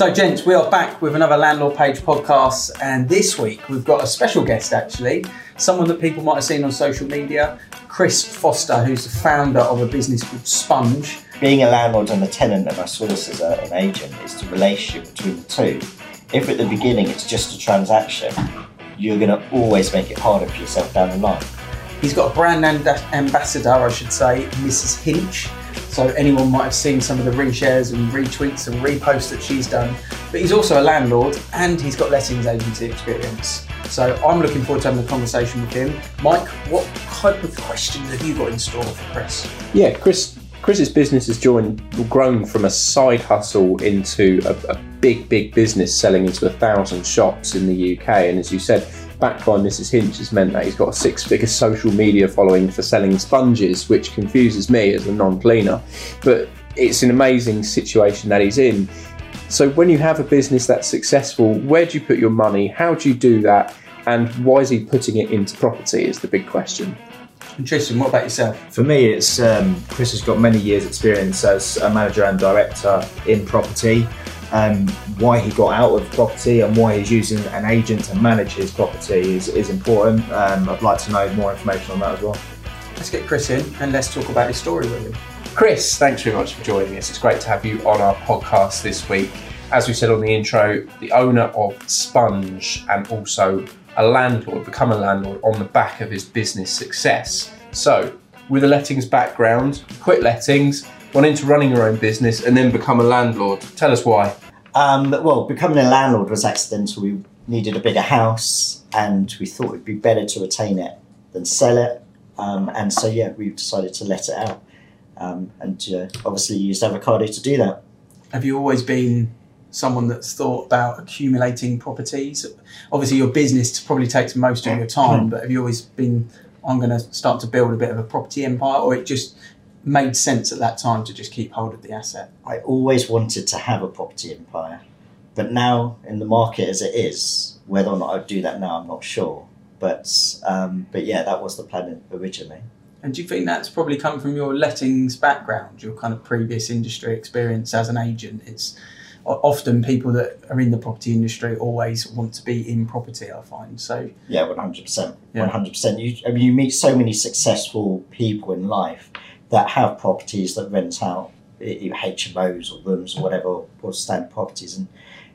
So, gents, we are back with another Landlord Page podcast, and this week we've got a special guest actually, someone that people might have seen on social media, Chris Foster, who's the founder of a business called Sponge. Being a landlord and a tenant, and I saw this as a, an agent, is the relationship between the two. If at the beginning it's just a transaction, you're going to always make it harder for yourself down the line. He's got a brand ambassador, I should say, Mrs. Hinch. So anyone might have seen some of the reshares and retweets and reposts that she's done. But he's also a landlord and he's got lettings agency experience. So I'm looking forward to having a conversation with him. Mike, what type of questions have you got in store for Chris? Yeah, Chris. Chris's business has joined, grown from a side hustle into a, a big, big business selling into a thousand shops in the UK. And as you said, backed by Mrs. Hinch has meant that he's got a six figure social media following for selling sponges, which confuses me as a non cleaner. But it's an amazing situation that he's in. So, when you have a business that's successful, where do you put your money? How do you do that? And why is he putting it into property? Is the big question. Tristan, what about yourself? For me, it's um, Chris has got many years' experience as a manager and director in property. Um, why he got out of property and why he's using an agent to manage his property is, is important. Um, I'd like to know more information on that as well. Let's get Chris in and let's talk about his story with really. Him. Chris, thanks very much for joining us. It's great to have you on our podcast this week. As we said on the intro, the owner of Sponge and also a landlord, become a landlord on the back of his business success. So, with a lettings background, quit lettings, gone into running your own business, and then become a landlord. Tell us why. Um, well, becoming a landlord was accidental. We needed a bigger house, and we thought it'd be better to retain it than sell it. Um, and so, yeah, we decided to let it out, um, and uh, obviously used avocado to do that. Have you always been someone that's thought about accumulating properties? Obviously, your business probably takes most of your time, but have you always been, I'm going to start to build a bit of a property empire, or it just made sense at that time to just keep hold of the asset? I always wanted to have a property empire, but now in the market as it is, whether or not I'd do that now, I'm not sure. But um, but yeah, that was the plan originally. And do you think that's probably come from your lettings background, your kind of previous industry experience as an agent? It's often people that are in the property industry always want to be in property. I find so. Yeah, one hundred percent, one hundred percent. You, I mean, you meet so many successful people in life that have properties that rent out HMOs or rooms or whatever, or stand properties. And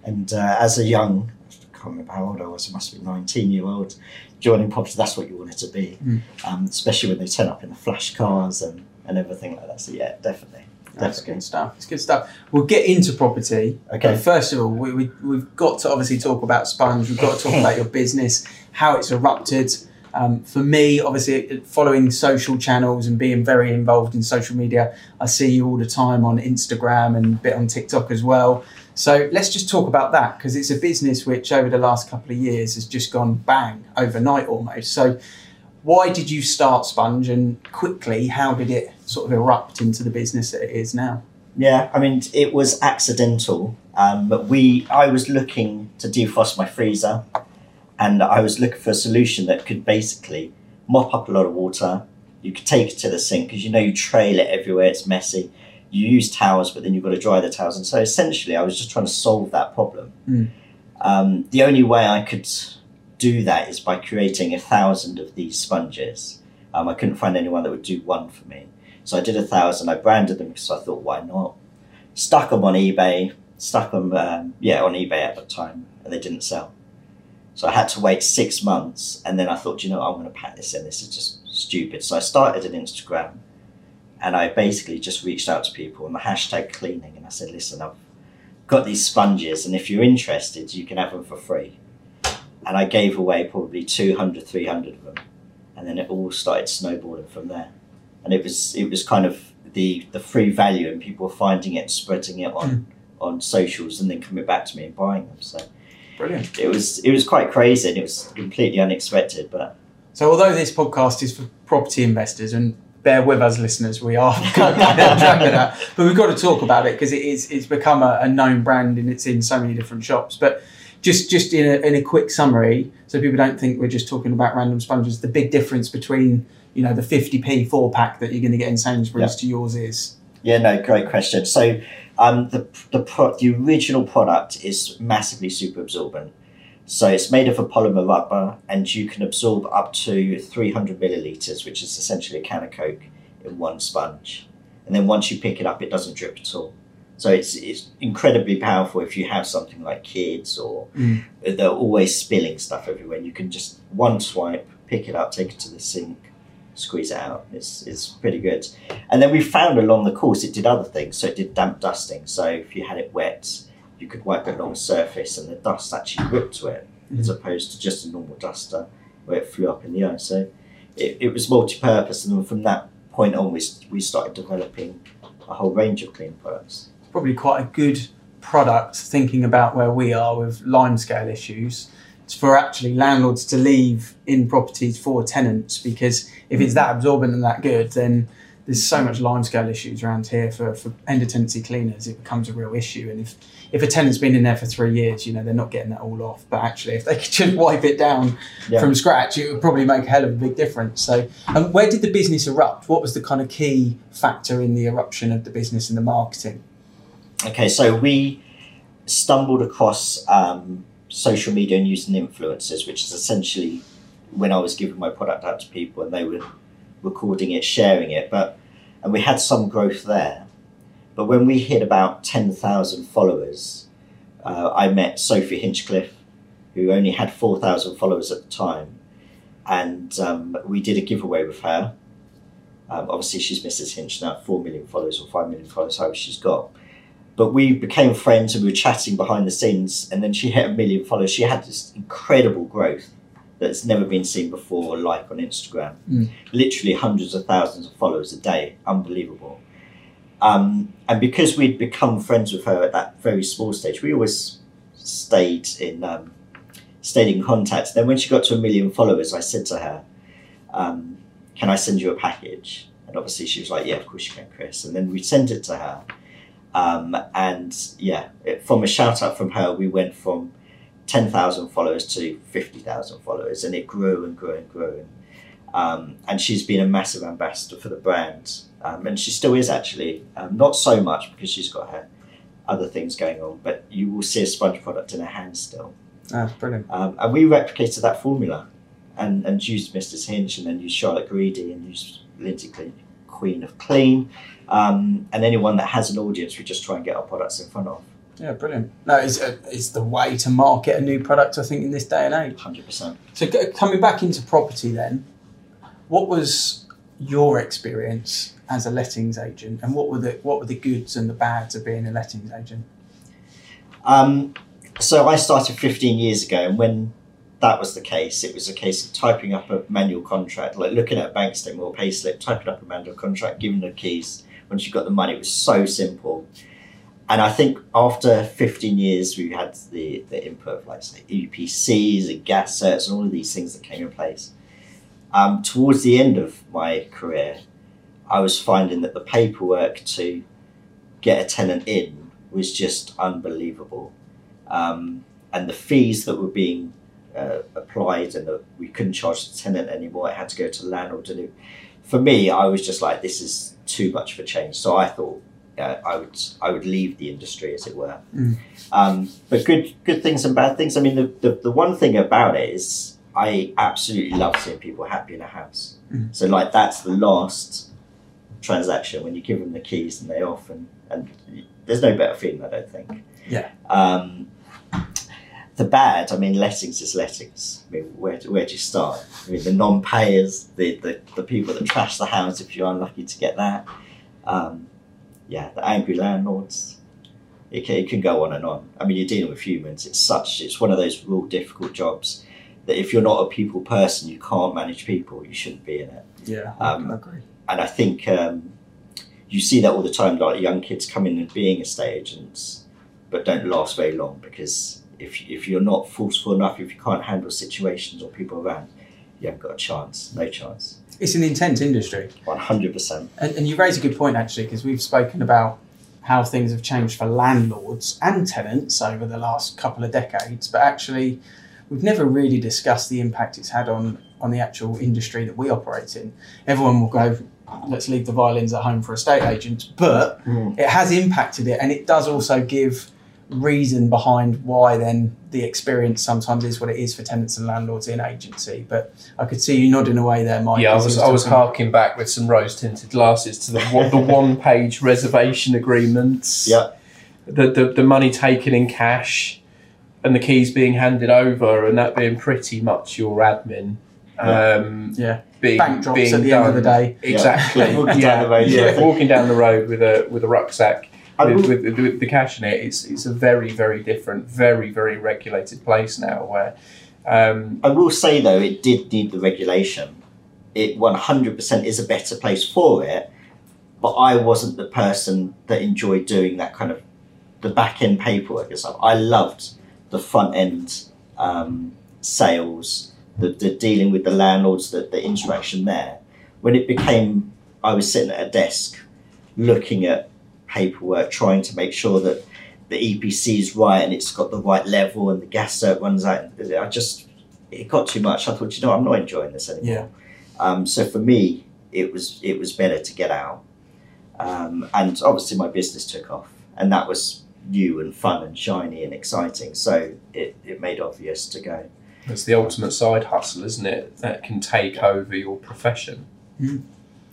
and uh, as a young, I can't remember how old I was, it must be 19 year old, joining property, that's what you wanted to be, mm. um, especially when they turn up in the flash cars and, and everything like that. So, yeah, definitely. That's good stuff. It's good stuff. We'll get into property. Okay. First of all, we, we, we've got to obviously talk about Sponge. We've got to talk about your business, how it's erupted, um, for me, obviously, following social channels and being very involved in social media, I see you all the time on Instagram and a bit on TikTok as well. So let's just talk about that because it's a business which over the last couple of years has just gone bang overnight almost. So why did you start Sponge and quickly how did it sort of erupt into the business that it is now? Yeah, I mean it was accidental. Um, but we, I was looking to defrost my freezer and I was looking for a solution that could basically mop up a lot of water. You could take it to the sink because you know you trail it everywhere, it's messy. You use towels, but then you've got to dry the towels. And so essentially, I was just trying to solve that problem. Mm. Um, the only way I could do that is by creating a thousand of these sponges. Um, I couldn't find anyone that would do one for me. So I did a thousand. I branded them because I thought, why not? Stuck them on eBay, stuck them, um, yeah, on eBay at the time, and they didn't sell. So I had to wait six months, and then I thought, you know, I'm going to pack this in. This is just stupid. So I started an Instagram, and I basically just reached out to people on the hashtag cleaning, and I said, listen, I've got these sponges, and if you're interested, you can have them for free. And I gave away probably 200, 300 of them, and then it all started snowballing from there. And it was it was kind of the the free value, and people were finding it, spreading it on mm. on socials, and then coming back to me and buying them. So Brilliant. It was it was quite crazy and it was completely unexpected. But so, although this podcast is for property investors, and bear with us, listeners, we are going down track of that, but we've got to talk about it because it is it's become a, a, known brand and it's in so many different shops. But just just in a, in a quick summary, so people don't think we're just talking about random sponges. The big difference between you know the 50p four pack that you're going to get in Sainsbury's to yours is Yeah, no, great question. So, um, the the pro- the original product is massively super absorbent. So it's made of a polymer rubber, and you can absorb up to three hundred milliliters, which is essentially a can of Coke in one sponge. And then once you pick it up, it doesn't drip at all. So it's it's incredibly powerful if you have something like kids or Mm. they're always spilling stuff everywhere. You can just one swipe, pick it up, take it to the sink, squeeze it out. It's it's pretty good. And then we found along the course it did other things. So it did damp dusting. So if you had it wet, you could wipe it along a surface and the dust actually ripped to it, mm-hmm. as opposed to just a normal duster where it flew up in the air. So it, it was multi-purpose, and then from that point on, we, we started developing a whole range of clean products. probably quite a good product thinking about where we are with lime scale issues for actually landlords to leave in properties for tenants because if it's that absorbent and that good then there's so much lime scale issues around here for, for end of tenancy cleaners it becomes a real issue. And if if a tenant's been in there for three years you know they're not getting that all off. But actually if they could just wipe it down Yeah. from scratch it would probably make a hell of a big difference. So um, where did the business erupt? What was the kind of key factor in the eruption of the business and the marketing? Okay, so we stumbled across um, social media and influencers, which is essentially when I was giving my product out to people and they were recording it, sharing it. But and we had some growth there. But when we hit about ten thousand followers, uh, I met Sophie Hinchliffe, who only had four thousand followers at the time, and um, we did a giveaway with her. Um, obviously, she's Mrs. Hinch now, four million followers or five million followers, however she's got but we became friends and we were chatting behind the scenes and then she hit a million followers. She had this incredible growth that's never been seen before like on instagram. Mm. literally hundreds of thousands of followers a day. Unbelievable. Um, and because we'd become friends with her at that very small stage we always stayed in um, stayed in contact. Then when she got to a million followers i said to her um, can i send you a package? And obviously she was like yeah of course you can chris. And then we sent it to her um, and yeah, it, from a shout out from her, we went from 10,000 followers to 50,000 followers, and it grew and grew and grew. And, um, and she's been a massive ambassador for the brand, um, and she still is actually. Um, not so much because she's got her other things going on, but you will see a sponge product in her hand still. That's brilliant. Um, and we replicated that formula and, and used Mr. Hinch and then used Charlotte Greedy and used Lynsey Queen of Clean. Um, and anyone that has an audience, we just try and get our products in front of. Yeah, brilliant. No, it's, uh, it's the way to market a new product, I think, in this day and age. 100%. So, g- coming back into property then, what was your experience as a lettings agent and what were the what were the goods and the bads of being a lettings agent? Um, so I started 15 years ago, and when that was the case, it was a case of typing up a manual contract, like looking at a bank statement or pay slip, typing up a manual contract, giving the keys. Once you got the money, it was so simple. And I think after 15 years, we had the, the input of like say EPCs and gas certs and all of these things that came in place. Um, towards the end of my career, I was finding that the paperwork to get a tenant in was just unbelievable. Um, and the fees that were being uh, applied and that we couldn't charge the tenant anymore, it had to go to landlord. And it, for me, I was just like, this is too much of a change. So I thought uh, I would I would leave the industry, as it were. Mm. Um, but good good things and bad things. I mean, the, the, the one thing about it is I absolutely love seeing people happy in a house. Mm. So like that's the last transaction when you give them the keys and they off and, and there's no better feeling I don't think. Yeah. Um, the bad, I mean, lettings is lettings. I mean, where do, where do you start? I mean, the non-payers, the, the, the people that trash the house if you're unlucky to get that. Um, yeah, the angry landlords. It can, it can go on and on. I mean, you're dealing with humans. It's such, it's one of those real difficult jobs that if you're not a people person, you can't manage people, you shouldn't be in it. Yeah, Um, I agree. And I think um, you see that all the time, like young kids coming and being estate agents, but don't last very long because if, if you're not forceful enough, if you can't handle situations or people around, you haven't got a chance, no chance. It's an intense industry. 100%. And, and you raise a good point actually, because we've spoken about how things have changed for landlords and tenants over the last couple of decades, but actually, we've never really discussed the impact it's had on on the actual industry that we operate in. Everyone will go let's leave the violins at home for estate agents, but Mm. it has impacted it, and it does also give reason behind why then the experience sometimes is what it is for tenants and landlords in agency. But I could see you nodding away there, Mike. yeah, I as you was were I was harking back with some rose tinted glasses to the one, the one page reservation agreements. Yeah. The, the the money taken in cash, and the keys being handed over, and that being pretty much your admin. Um, Yeah, being, bank drops being at the done. end of the day. Exactly. Yeah. Walking yeah, down the road, yeah. yeah. walking down the road with a with a rucksack I with, with, with the cash in it. It's it's a very very different, very very regulated place now where. Um, I will say though, it did need the regulation. It 100% is a better place for it, but I wasn't the person that enjoyed doing that kind of the back end paperwork and stuff. I loved the front end um, sales, the, the dealing with the landlords, the, the interaction there. When it became, I was sitting at a desk looking at paperwork, trying to make sure that the EPC is right and it's got the right level and the gas cert runs out. I just, it got too much. I thought, you know, I'm not enjoying this anymore. Yeah. Um, so for me, it was it was better to get out, um, and obviously my business took off, and that was new and fun and shiny and exciting. So it, it made obvious to go. it's the ultimate side hustle, isn't it? That can take over your profession.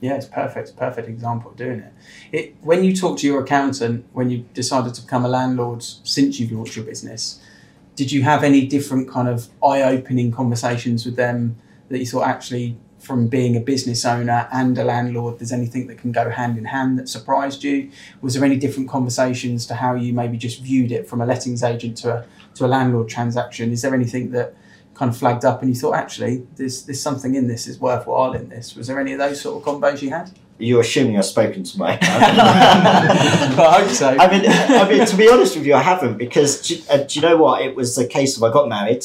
Yeah, it's perfect. Perfect example of doing it. It when you talk to your accountant when you decided to become a landlord since you've launched your business, did you have any different kind of eye-opening conversations with them that you thought actually from being a business owner and a landlord, there's anything that can go hand in hand that surprised you? Was there any different conversations to how you maybe just viewed it from a lettings agent to a to a landlord transaction? Is there anything that kind of flagged up and you thought actually there's there's something in this is worthwhile in this? Was there any of those sort of combos you had? You're assuming I've spoken to my. I hope so. I mean, I mean, to be honest with you, I haven't because do, uh, do you know what? It was a case of I got married,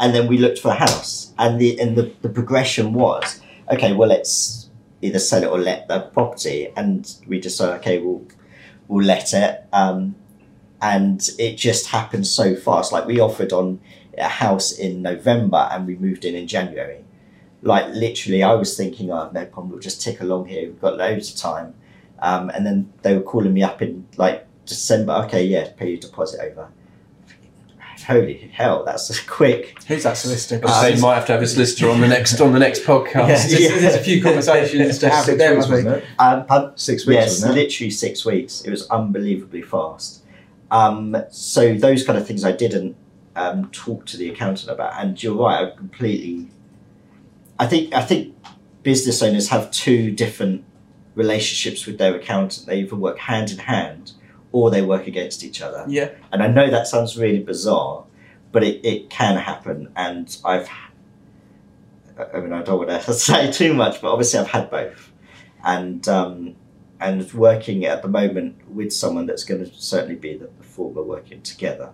and then we looked for a house, and the and the, the progression was okay. Well, let's either sell it or let the property, and we decided okay, we'll we'll let it, um, and it just happened so fast. Like we offered on a house in November, and we moved in in January. Like literally, I was thinking, oh, no problem. We'll just tick along here. We've got loads of time. Um, and then they were calling me up in like December. Okay, yeah, pay your deposit over. Holy hell, that's quick. Who's that solicitor? But they might have to have a solicitor on the next on the next podcast. Yeah, there's, Yeah. there's a few conversations to have with them. I weeks, think. wasn't it? Um, pardon? Six weeks, yes, wasn't literally six weeks. It was unbelievably fast. Um, so those kind of things I didn't um, talk to the accountant about. And you're right, I completely. I think I think business owners have two different relationships with their accountant. They either work hand in hand or they work against each other. Yeah. And I know that sounds really bizarre, but it, it can happen. And I've, I mean, I don't want to say too much, but obviously I've had both. And, um, and working at the moment with someone that's going to certainly be the, the former working together.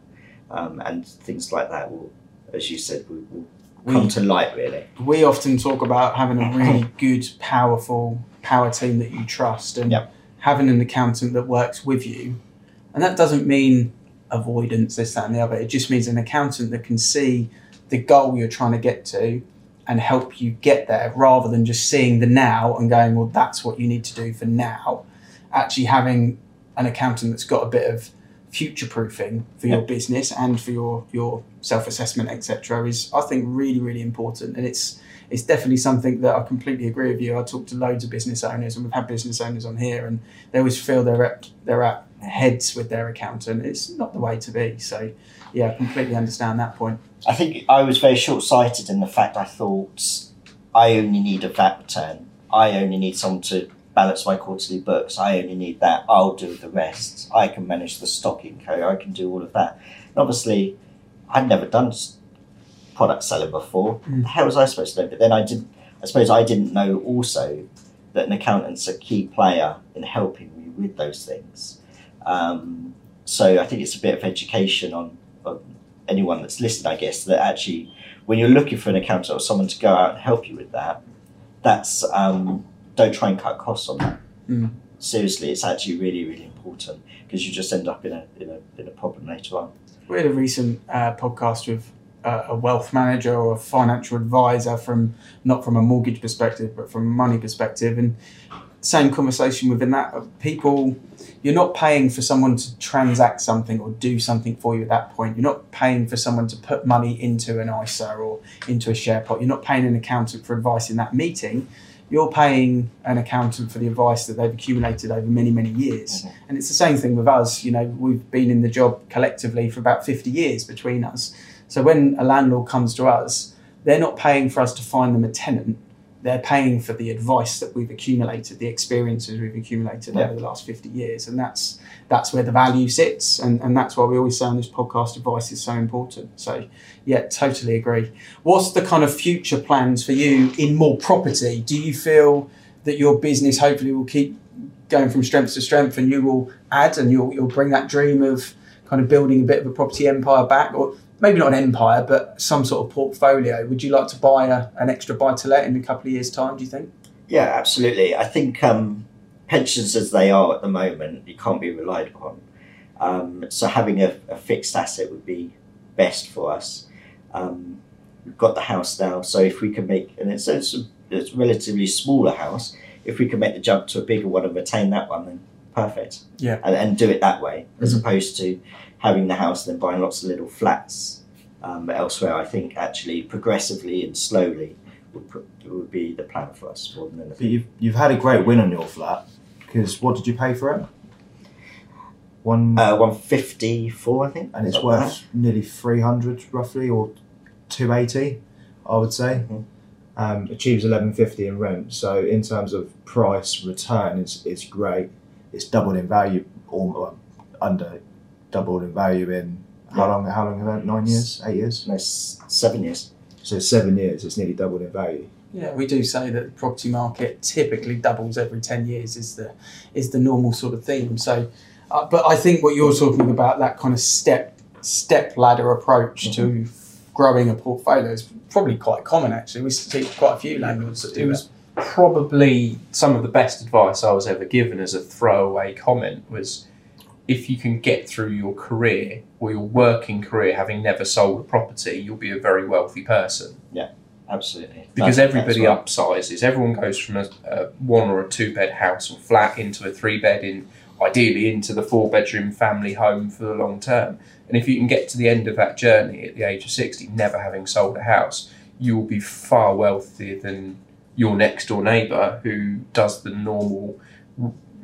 Um, and things like that will, as you said, will, will come We, to light really. we often talk about having a really good, powerful power team that you trust and Yep. having an accountant that works with you. And that doesn't mean avoidance, this, that, and the other. It just means an accountant that can see the goal you're trying to get to and help you get there rather than just seeing the now and going, well, that's what you need to do for now. Actually, having an accountant that's got a bit of future proofing for your business and for your, your self assessment, etc., is, I think, really, really important. And it's it's definitely something that I completely agree with you. I talk to loads of business owners, and we've had business owners on here, and they always feel they're at they're at heads with their accountant. It's not the way to be. So, yeah, I completely understand that point. I think I was very short sighted in the fact I thought I only need a VAT return. I only need someone to balance my quarterly books. I only need that. I'll do the rest. I can manage the stocking co. I can do all of that. And obviously, I'd never done product selling before. Mm. How was I supposed to know? But then I didn't. I suppose I didn't know also that an accountant's a key player in helping me with those things. Um, so I think it's a bit of education on, on anyone that's listening, I guess, that actually when you're looking for an accountant or someone to go out and help you with that, that's um, don't try and cut costs on that. Mm. Seriously, it's actually really, really important because you just end up in a in a in a problem later on. We had a recent uh, podcast with uh, a wealth manager or a financial advisor from not from a mortgage perspective, but from a money perspective, and same conversation within that. of People, you're not paying for someone to transact something or do something for you at that point. You're not paying for someone to put money into an ISA or into a share pot. You're not paying an accountant for advice in that meeting. You're paying an accountant for the advice that they've accumulated over many, many years. Mhm. And it's the same thing with us. You know, we've been in the job collectively for about 50 years between us. So when a landlord comes to us, they're not paying for us to find them a tenant. They're paying for the advice that we've accumulated, the experiences we've accumulated Yeah. over the last 50 years. And that's that's where the value sits. And, and that's why we always say on this podcast advice is so important. So yeah, totally agree. What's the kind of future plans for you in more property? Do you feel that your business hopefully will keep going from strength to strength and you will add and you'll, you'll bring that dream of kind of building a bit of a property empire back or maybe not an empire but some sort of portfolio would you like to buy a, an extra buy to let in a couple of years time do you think Yeah, absolutely. I think um, pensions as they are at the moment, you can't be relied upon. Um, so having a, a fixed asset would be best for us. Um, we've got the house now, so if we can make, and it's, it's, a, it's a relatively smaller house, if we can make the jump to a bigger one and retain that one, then perfect. Yeah. And, and do it that way, as Mhm. opposed to having the house and then buying lots of little flats um, elsewhere. I think actually progressively and slowly would, put, would be the plan for us more than anything. But you've, you've had a great win on your flat because what did you pay for it? One, Uh, 154, I think. and it's worth like nearly 300 roughly or 280, I would say. Mhm. Um, achieves 1150 in rent. So in terms of price return, it's, it's great. It's doubled in value, or under doubled in value in how long? How long? Have Nine years? Eight years? No, seven years. So seven years. It's nearly doubled in value. yeah we do say that the property market typically doubles every 10 years is the is the normal sort of theme so uh, but i think what you're talking about that kind of step step ladder approach to growing a portfolio is probably quite common actually we see quite a few landlords that It do was probably some of the best advice I was ever given as a throwaway comment was if you can get through your career or your working career having never sold a property, you'll be a very wealthy person. Yeah, absolutely. Because That's- everybody that's right. upsizes. Everyone goes from a, a one or a two bed house or flat into a three bed in ideally into the four bedroom family home for the long term. And if you can get to the end of that journey at the age of 60, never having sold a house, you will be far wealthier than your next door neighbour who does the normal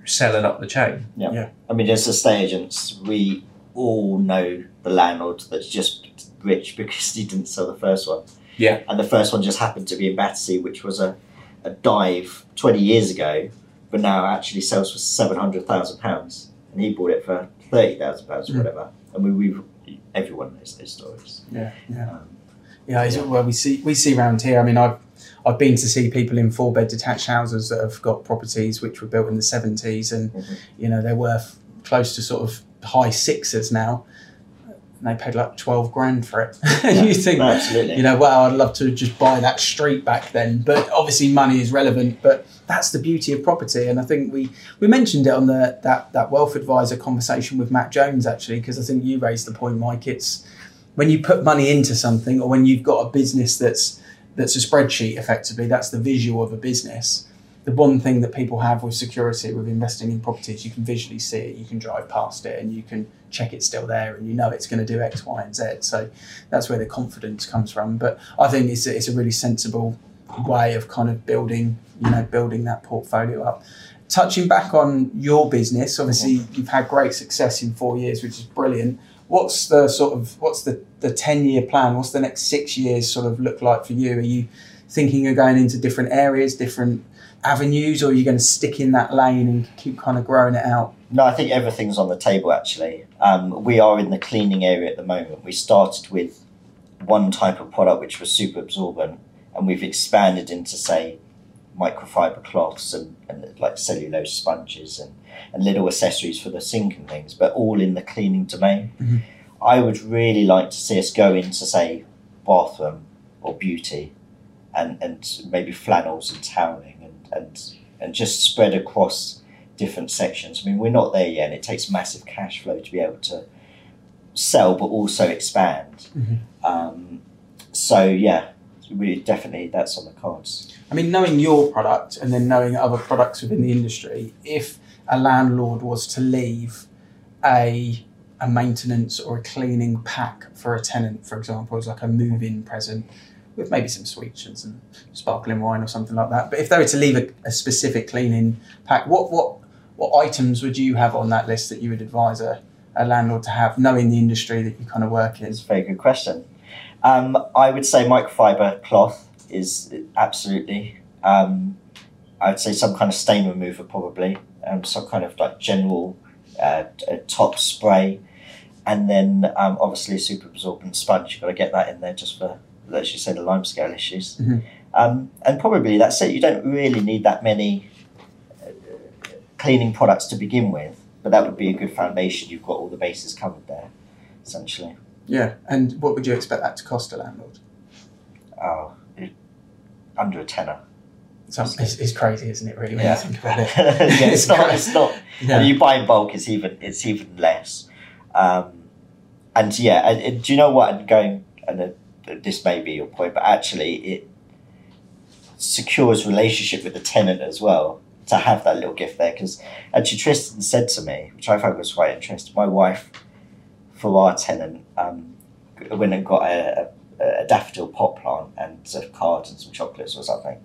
selling up the chain. Yeah. I mean, as estate agents, we all know the landlord that's just rich because he didn't sell the first one. Yeah. And the first one just happened to be in Battersea, which was a, a dive 20 years ago, but now actually sells for £700,000. And he bought it for £30,000 or Mm. whatever. And we, we everyone knows those stories. yeah yeah Um, Yeah, it's well we see we see around here. I mean, I've I've been to see people in four bed detached houses that have got properties which were built in the seventies, and Mhm. you know they're worth close to sort of high sixes now. And they paid like twelve grand for it. you think, absolutely. you know, wow, I'd love to just buy that street back then. But obviously, money is relevant. But that's the beauty of property, and I think we we mentioned it on the that that wealth advisor conversation with Matt Jones actually, because I think you raised the point, Mike. It's when you put money into something, or when you've got a business that's that's a spreadsheet. Effectively, that's the visual of a business. The one thing that people have with security, with investing in properties, you can visually see it, you can drive past it, and you can check it's still there, and you know it's going to do X, Y, and Z. So that's where the confidence comes from. But I think it's a, it's a really sensible way of kind of building, you know, building that portfolio up. Touching back on your business, obviously you've had great success in four years, which is brilliant. What's the sort of what's the the ten year plan? What's the next six years sort of look like for you? Are you thinking of going into different areas, different avenues, or are you going to stick in that lane and keep kind of growing it out? No, I think everything's on the table actually. Um, we are in the cleaning area at the moment. We started with one type of product which was super absorbent, and we've expanded into, say, microfiber cloths and, and like cellulose sponges and, and little accessories for the sink and things, but all in the cleaning domain. Mhm. I would really like to see us go into, say, bathroom or beauty and, and maybe flannels and toweling and, and, and just spread across different sections. I mean, we're not there yet, and it takes massive cash flow to be able to sell, but also expand. Mhm. Um, so yeah, we definitely that's on the cards. I mean, knowing your product and then knowing other products within the industry, if a landlord was to leave a a maintenance or a cleaning pack for a tenant, for example, as like a move-in present with maybe some sweets and some sparkling wine or something like that. But if they were to leave a, a specific cleaning pack, what what what items would you have on that list that you would advise a, a landlord to have, knowing the industry that you kind of work in? It's a very good question. Um, I would say microfiber cloth is absolutely. Um, I would say some kind of stain remover probably, um, some kind of like general uh, top spray, and then um, obviously a super absorbent sponge. You've got to get that in there just for, let's just say, the lime scale issues. Mhm. Um, and probably that's it. You don't really need that many uh, cleaning products to begin with, but that would be a good foundation. You've got all the bases covered there, essentially. Yeah, and what would you expect that to cost a landlord? Oh, under a tenner. So it's, it's crazy, isn't it? Really, when Yeah. you think about it. yeah, it's not. It's not. Yeah. And you buy in bulk, it's even. It's even less. Um, and yeah, and, and do you know what? I'm going, and uh, this may be your point, but actually, it secures relationship with the tenant as well to have that little gift there. Because actually, Tristan said to me, which I found was quite interesting. My wife, for our tenant, um, went and got a, a, a daffodil pot plant and some cards and some chocolates or something,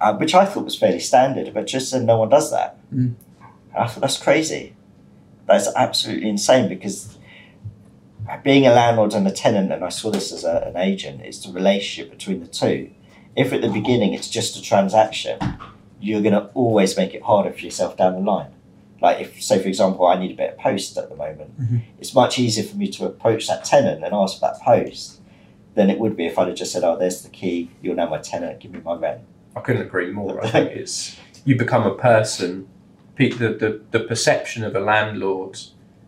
uh, which I thought was fairly standard. But just said no one does that. Mm. I thought that's crazy. That's absolutely insane because being a landlord and a tenant, and I saw this as a, an agent, is the relationship between the two. If at the beginning it's just a transaction, you're going to always make it harder for yourself down the line. Like if, say, for example, I need a bit of post at the moment, Mhm. it's much easier for me to approach that tenant and ask for that post than it would be if I'd have just said, "Oh, there's the key. You're now my tenant. Give me my rent." I couldn't agree more. I think it's you become a person. The, the, the perception of a landlord,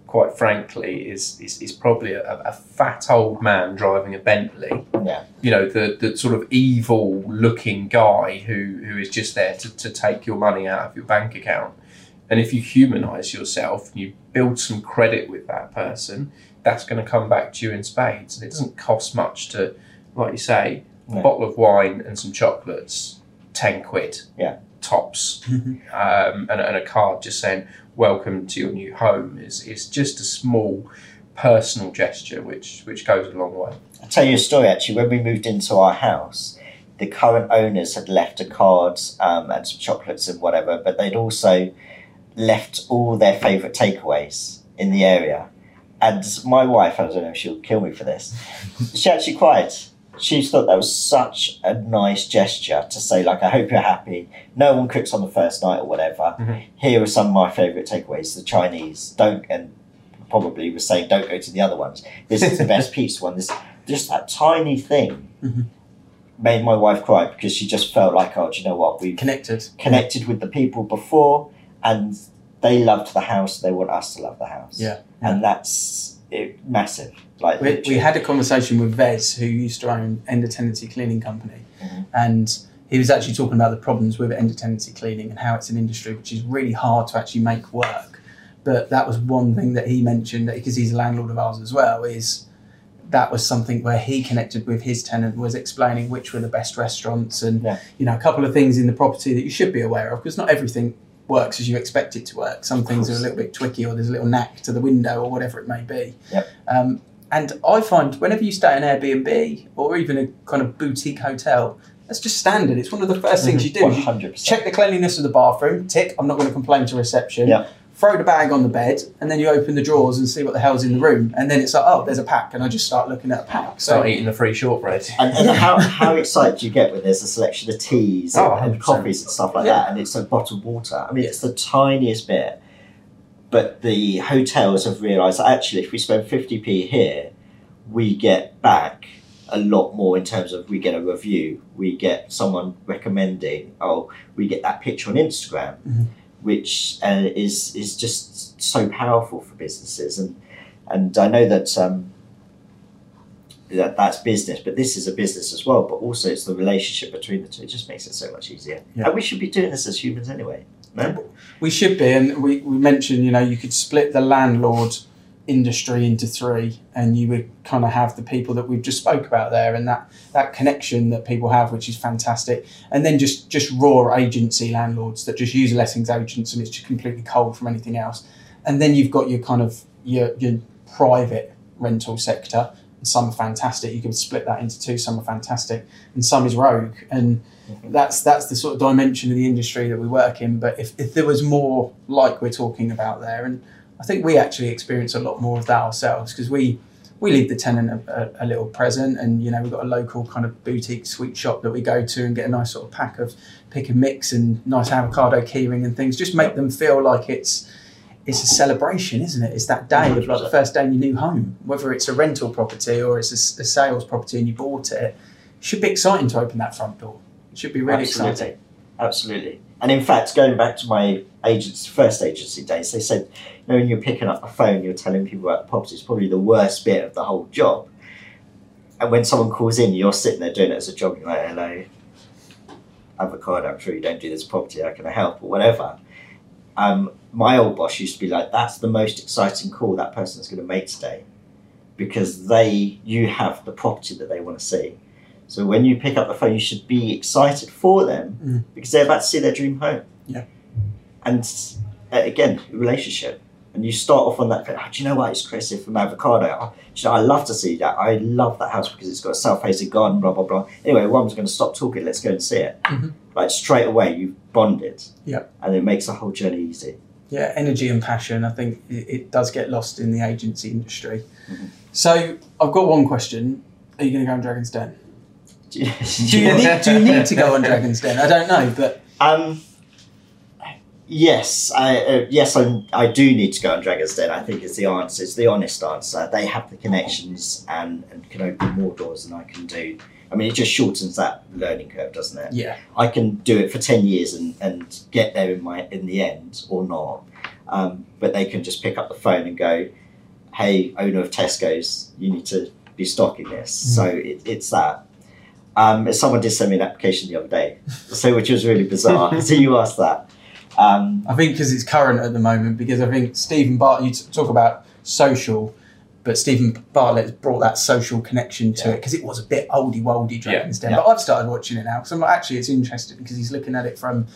quite frankly, is is, is probably a, a fat old man driving a Bentley. Yeah. You know, the, the sort of evil looking guy who, who is just there to, to take your money out of your bank account. And if you humanise yourself and you build some credit with that person, that's going to come back to you in spades. And it doesn't cost much to, like you say, a bottle of wine and some chocolates, 10 quid. Yeah. Tops. Um, and, and a card just saying, welcome to your new home is, is just a small personal gesture which, which goes a long way. I'll tell you a story actually. When we moved into our house, the current owners had left a card um, and some chocolates and whatever, but they'd also left all their favourite takeaways in the area. And my wife, I don't know if she'll kill me for this, she actually cried. She thought that was such a nice gesture to say, like, I hope you're happy. No one cooks on the first night or whatever. Mhm. Here are some of my favourite takeaways. The Chinese don't, and probably was saying, don't go to the other ones. This is the best pizza one. This just that tiny thing Mhm. made my wife cry because she just felt like, oh, do you know what? We've Connected. connected with the people before, and they loved the house. They want us to love the house. Yeah. and that's it, massive. Like We, we had a conversation with Vez, who used to own End Tenancy Cleaning Company, Mhm. and he was actually talking about the problems with End Tenancy Cleaning and how it's an industry which is really hard to actually make work. But that was one thing that he mentioned, because he's a landlord of ours as well, is that was something where he connected with his tenant, was explaining which were the best restaurants and Yeah. you know a couple of things in the property that you should be aware of, because not everything works as you expect it to work. Some things are a little bit twicky, or there's a little knack to the window, or whatever it may be. Yep. Um, and I find whenever you stay in an Airbnb or even a kind of boutique hotel, that's just standard. It's one of the 1st things you do. Is You hundred percent. check the cleanliness of the bathroom. Tick. I'm not going to complain to reception. Yeah. Throw the bag on the bed, and then you open the drawers and see what the hell's in the room. And then it's like, oh, there's a pack, and I just start looking at a pack. So Start eating the free shortbread. And, and how, how excited do you get when there's a selection of teas Oh, and, and coffees and stuff like Yeah. that, and it's a bottled water? I mean, it's the tiniest bit. But the hotels have realised that actually, if we spend 50p here, we get back a lot more in terms of we get a review, we get someone recommending, oh, we get that picture on Instagram, Mhm. Which uh, is is just so powerful for businesses. And and I know that um, that that's business, but this is a business as well. But also, it's the relationship between the two. It just makes it so much easier. Yeah. And we should be doing this as humans anyway. No? We should be, and we, we mentioned, you know, you could split the landlord industry into three and you would kind of have the people that we've just spoke about there and that that connection that people have which is fantastic. And then just just raw agency landlords that just use lettings agents and it's just completely cold from anything else. And then you've got your kind of your your private rental sector. And some are fantastic. You can split that into two. Some are fantastic. And some is rogue. And mm-hmm. that's that's the sort of dimension of the industry that we work in. But if, if there was more like we're talking about there and I think we actually experience a lot more of that ourselves because we we leave the tenant a, a, little present, and you know we've got a local kind of boutique sweet shop that we go to and get a nice sort of pack of pick and mix and nice avocado keyring and things. Just make them feel like it's it's a celebration, isn't it? It's that day of like the first day in your new home, whether it's a rental property or it's a, a sales property and you bought it. It should be exciting to open that front door. It should be really Absolutely. exciting. Absolutely. And in fact, going back to my agents, first agency days, they said, know, when you're picking up the phone, you're telling people about the property, it's probably the worst bit of the whole job. And when someone calls in, you're sitting there doing it as a job, you're like, hello, avocado, I'm sure you don't do this property, how can I help, or whatever. Um, my old boss used to be like, that's the most exciting call that person's going to make today because they, you have the property that they want to see. So when you pick up the phone, you should be excited for them Mm. because they're about to see their dream home. Yeah. And uh, again, relationship. And you start off on that. Oh, do you know what? It's here from Avocado. Oh, you know, I love to see that. I love that house because it's got a self-facing garden. Blah blah blah. Anyway, one's going to stop talking. Let's go and see it. Mhm. Like straight away, you've bonded. Yeah. And it makes the whole journey easy. yeah, energy and passion. I think it, it does get lost in the agency industry. Mhm. So I've got one question: Are you going to go on Dragon's Den? Do you, Do you, need, do you need to go on Dragon's Den? I don't know, but Um, yes, I, uh, yes, I, I do need to go on Dragon's Den. I think is the answer. It's the honest answer. They have the connections and, and can open more doors than I can do. I mean, it just shortens that learning curve, doesn't it? yeah, I can do it for ten years and, and get there in my in the end or not. Um, but they can just pick up the phone and go, "Hey, owner of Tesco's, you need to be stocking this." So it, it's that. Um, someone did send me an application the other day, so which was really bizarre. so you asked that. Um, I think because it's current at the moment. Because I think Steven Bart, you t- talk about social, but Steven Bartlett has brought that social connection to Yeah. it because it was a bit oldie woldy Dragon's Den. Yeah. But I've started watching it now because I'm actually it's interesting because he's looking at it from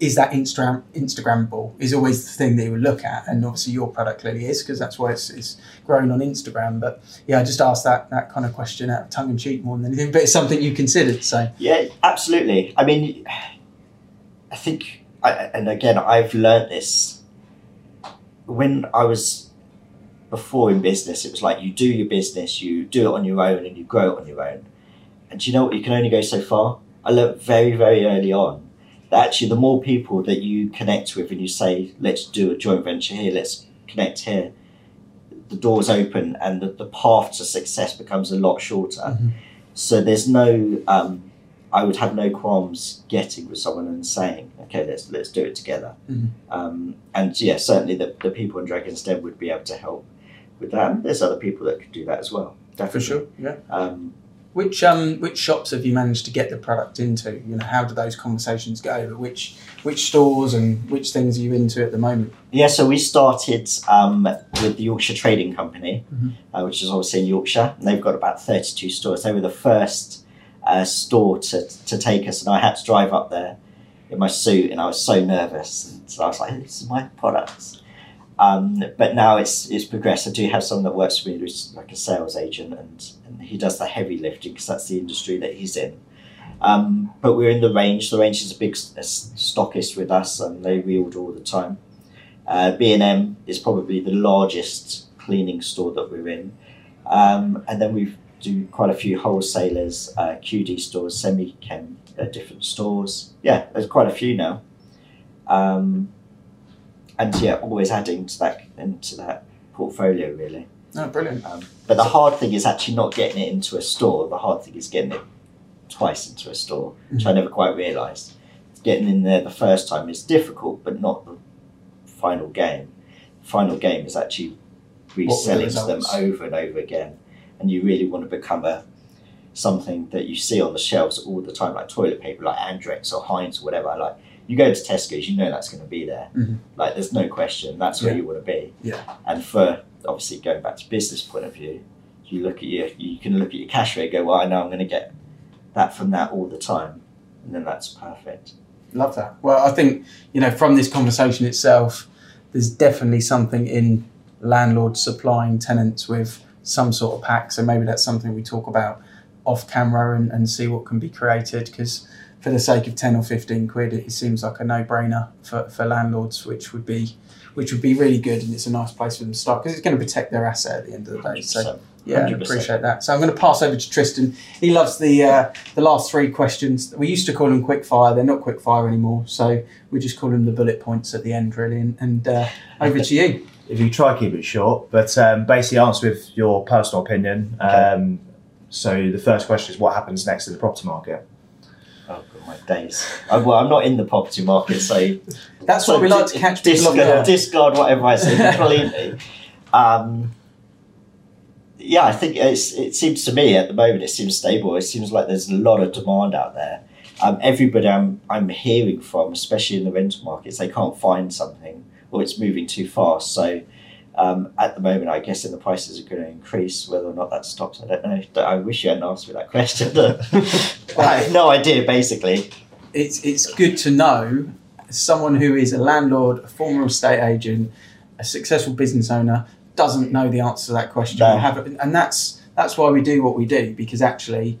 is that Instagram Instagrammable is always the thing that you would look at, and obviously your product clearly is because that's why it's, it's grown on Instagram. But yeah, I just asked that that kind of question out of tongue in cheek more than anything, but it's something you considered. So Yeah, absolutely. I mean, I think, I, and again, I've learnt this when I was before in business. It was like you do your business, you do it on your own, and you grow it on your own. And do you know what? You can only go so far. I learnt very, very early on that actually, the more people that you connect with, and you say, "Let's do a joint venture here. Let's connect here." The doors open, and the, the path to success becomes a lot shorter. Mhm. So there's no, um, I would have no qualms getting with someone and saying, okay, let's let's do it together. Mhm. Um, and yeah, certainly the, the people in Dragon's Den would be able to help with that. And there's other people that could do that as well. for Definitely. sure, yeah. Um, Which um which shops have you managed to get the product into? You know, how do those conversations go? But which which stores and which things are you into at the moment? yeah, so we started um, with the Yorkshire Trading Company, Mhm. uh, which is obviously in Yorkshire. And they've got about 32 stores. They were the first uh, store to, to take us, and I had to drive up there in my suit, and I was so nervous. And so I was like, "This is my products." Um, but now it's it's progressed. I do have someone that works for me who's like a sales agent, and, and he does the heavy lifting because that's the industry that he's in. Um, but we're in the range. The range is a big stockist with us, and they reorder all the time. Uh, B and M is probably the largest cleaning store that we're in, um, and then we do quite a few wholesalers, uh, QD stores, Semichem, uh, different stores. Yeah, there's quite a few now. Um, and yeah, always adding to that into that portfolio really. Oh, brilliant. Um, but the hard thing is actually not getting it into a store. The hard thing is getting it twice into a store, which I never quite realised. Getting in there the first time is difficult, but not the final game. The final game is actually What were the reselling to them over and over again, and you really want to become a something that you see on the shelves all the time, like toilet paper, like Andrex or Heinz or whatever. Like you go to Tesco's, you know that's going to be there. Mhm. Like there's no question, that's where Yeah. you want to be. Yeah. And for obviously going back to business point of view, you look at your you can look at your cash rate, go, well, I know I'm going to get that from that all the time, and then that's perfect. Love that. Well, I think, you know, from this conversation itself, there's definitely something in landlords supplying tenants with some sort of pack. So maybe that's something we talk about off camera and, and see what can be created because for the sake of 10 or 15 quid, it, seems like a no brainer for, for landlords, which would be which would be really good and it's a nice place for them to start because it's going to protect their asset at the end of the day. So yeah, I 100%. appreciate that. So I'm going to pass over to Tristan. He loves the uh, the last three questions. We used to call them quick fire. They're not quick fire anymore. So we just call them the bullet points at the end, really. And, and uh, over to you. If you try to keep it short, but um, basically answer with your personal opinion. Um, so the first question is what happens next in the property market? Oh, God, my days. I, well, I'm not in the property market, so That's so what we like di- to catch discard, guard. discard whatever I say completely. um, yeah, I think it's, it seems to me at the moment it seems stable. It seems like there's a lot of demand out there. Um, everybody I'm I'm hearing from, especially in the rental markets, they can't find something or it's moving too fast. So um, at the moment, I guess the prices are going to increase. Whether or not that stops, I don't know. I wish you hadn't asked me that question. I have no idea, basically. It's it's good to know someone who is a landlord, a former estate agent, a successful business owner doesn't know the answer to that question. No. Or have it, and that's that's why we do what we do because actually.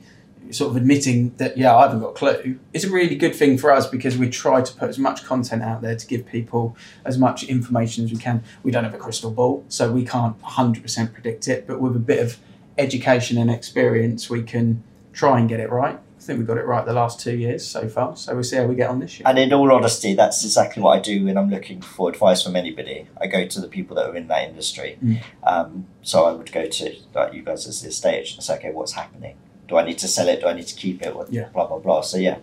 Sort of admitting that, yeah, I haven't got a clue is a really good thing for us because we try to put as much content out there to give people as much information as we can. We don't have a crystal ball, so we can't 100% predict it, but with a bit of education and experience, we can try and get it right. I think we got it right the last two years so far, so we'll see how we get on this year. And in all honesty, that's exactly what I do when I'm looking for advice from anybody. I go to the people that are in that industry. Mm. Um, so I would go to like you guys as the estate agent and say, okay, what's happening? Do I need to sell it? Do I need to keep it? What, Yeah. Blah blah blah. So yeah,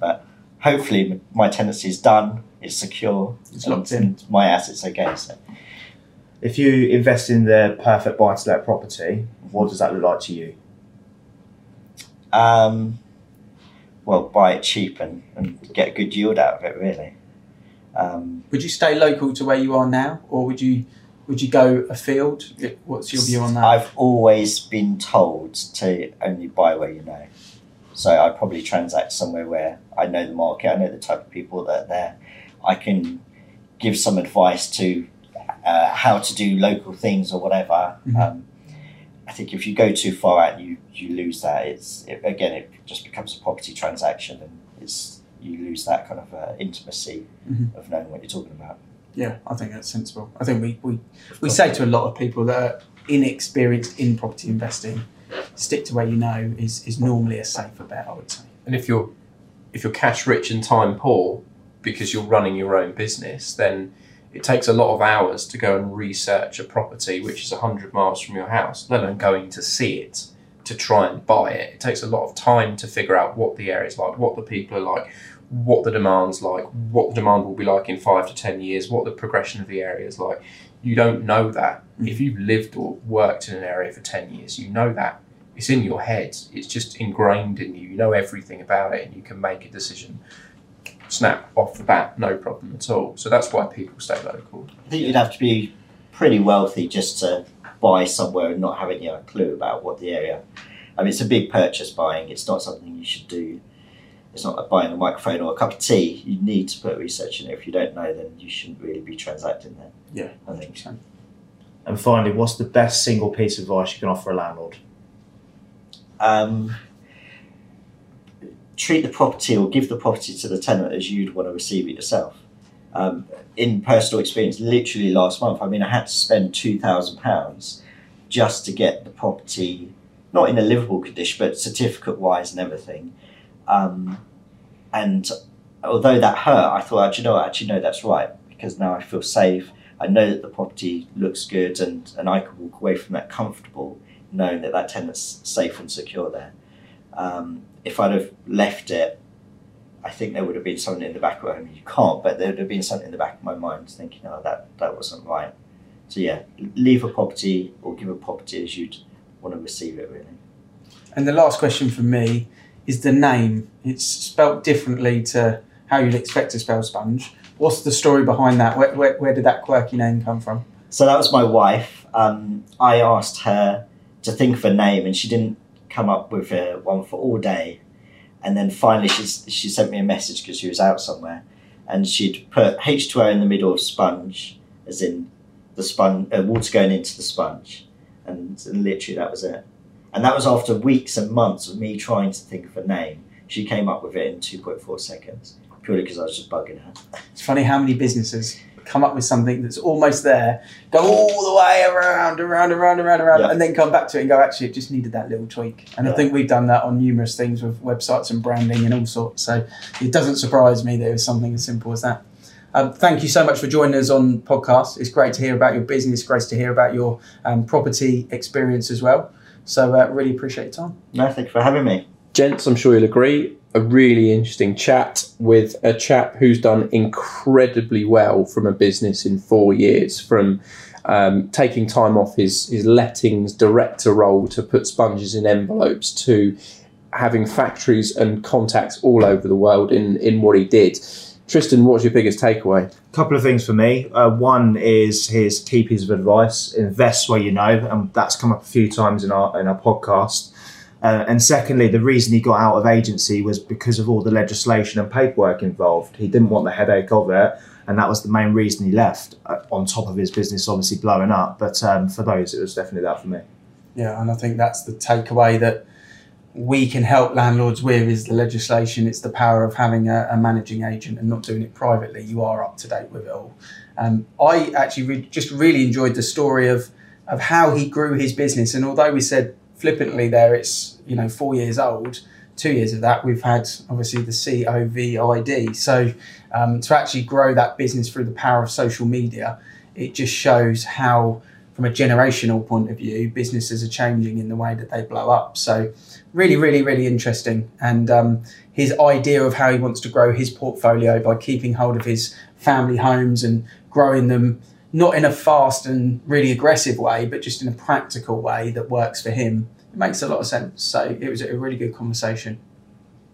but hopefully my tenancy is done. It's secure. It's and- locked in. and my assets are okay. So If you invest in the perfect buy to let property, what does that look like to you? um, well, buy it cheap and, and get a good yield out of it. Really. Um, Would you stay local to where you are now, or would you would you go afield? What's your view on that? I've always been told to only buy where you know. So I probably transact somewhere where I know the market, I know the type of people that are there. I can give some advice to uh, how to do local things or whatever. Mhm. Um, I think if you go too far out, you you lose that. It's it, again, it just becomes a property transaction, and it's you lose that kind of uh, intimacy Mhm. of knowing what you're talking about. Yeah, I think that's sensible. I think we, we, we say to a lot of people that are inexperienced in property investing, stick to where you know is, is normally a safer bet, I would say. And if you're if you're cash rich and time poor because you're running your own business, then it takes a lot of hours to go and research a property which is 100 miles from your house, let alone going to see it to try and buy it. It takes a lot of time to figure out what the area's like, what the people are like, what the demand's like, what the demand will be like in five to 10 years, what the progression of the area is like. You don't know that. Mm. If you've lived or worked in an area for 10 years, you know that it's in your head. It's just ingrained in you. You know everything about it, and you can make a decision. Snap off the bat, no problem at all. So that's why people stay local. I think you'd have to be pretty wealthy just to buy somewhere and not have any clue about what the area. I mean, it's a big purchase buying. It's not something you should do. It's not like buying a microphone or a cup of tea. You need to put research in it. If you don't know, then you shouldn't really be transacting there. Yeah. I think. so. And finally, what's the best single piece of advice you can offer a landlord? Um, treat the property or give the property to the tenant as you'd want to receive it yourself. Um, in personal experience, literally last month, I mean, I had to spend two thousand pounds just to get the property not in a livable condition, but certificate wise and everything. Um, and although that hurt, I thought, "Do you know, what? actually, no, that's right because now I feel safe. I know that the property looks good, and and I can walk away from that comfortable, knowing that that tenant's safe and secure there. Um, if I'd have left it, I think there would have been something in the back of I mean, you can't, but there would have been something in the back of my mind thinking, oh, that that wasn't right. So yeah, leave a property or give a property as you'd want to receive it, really. And the last question from me is the name. It's spelt differently to how you'd expect to spell sponge. What's the story behind that? Where, where, where did that quirky name come from? So that was my wife. um, I asked her to think of a name, and she didn't come up with uh, one for all day. And then finally, she she sent me a message because she was out somewhere, and she'd put H two O in the middle of sponge, as in the sponge, uh, water going into the sponge, and, and literally that was it. And that was after weeks and months of me trying to think of a name. She came up with it in two point four seconds, purely because I was just bugging her. It's funny how many businesses come up with something that's almost there, go all the way around, around, around, around, around, Yeah. and then come back to it and go, actually, it just needed that little tweak. And I think we've done that on numerous things with websites and branding and all sorts. So it doesn't surprise me that it was something as simple as that. Um, thank you so much for joining us on podcast. It's great to hear about your business. Great to hear about your um, property experience as well. So uh, really appreciate your time. No, thank you for having me. Gents, I'm sure you'll agree, a really interesting chat with a chap who's done incredibly well from a business in four years, from um, taking time off his, his lettings director role to put sponges in envelopes to having factories and contacts all over the world in, in what he did. Tristan, what's your biggest takeaway? A couple of things for me. Uh, one is his key piece of advice: invest where you know, and that's come up a few times in our in our podcast. Uh, and secondly, the reason he got out of agency was because of all the legislation and paperwork involved. He didn't want the headache of it, and that was the main reason he left. Uh, on top of his business obviously blowing up, but um, for those, it was definitely that for me. Yeah, and I think that's the takeaway that we can help landlords with is the legislation. It's the power of having a, a managing agent and not doing it privately. You are up to date with it all. Um, I actually re- just really enjoyed the story of of how he grew his business. And although we said flippantly there, it's you know four years old. Two years of that, we've had obviously the COVID. So um, to actually grow that business through the power of social media, it just shows how from a generational point of view, businesses are changing in the way that they blow up. So, really, really, really interesting. And um, his idea of how he wants to grow his portfolio by keeping hold of his family homes and growing them not in a fast and really aggressive way, but just in a practical way that works for him. It makes a lot of sense. So, it was a really good conversation.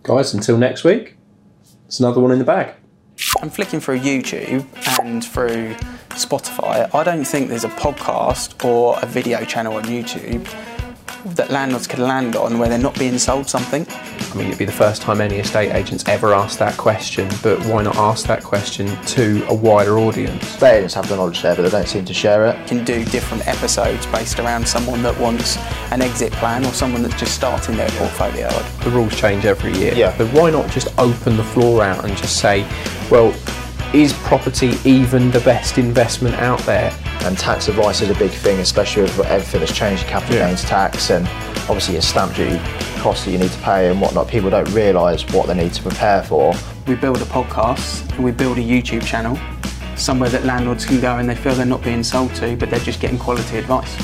Guys, until next week, it's another one in the bag. I'm flicking through YouTube and through Spotify. I don't think there's a podcast or a video channel on YouTube that landlords can land on where they're not being sold something. I mean, it'd be the first time any estate agents ever asked that question, but why not ask that question to a wider audience? Estate agents have the knowledge there, but they don't seem to share it. Can do different episodes based around someone that wants an exit plan or someone that's just starting their portfolio. The rules change every year. Yeah. But why not just open the floor out and just say, well, is property even the best investment out there? And tax advice is a big thing, especially with everything that's changed, capital Yeah. gains tax, and obviously your stamp duty costs that you need to pay and whatnot. People don't realise what they need to prepare for. We build a podcast and we build a YouTube channel somewhere that landlords can go and they feel they're not being sold to, but they're just getting quality advice.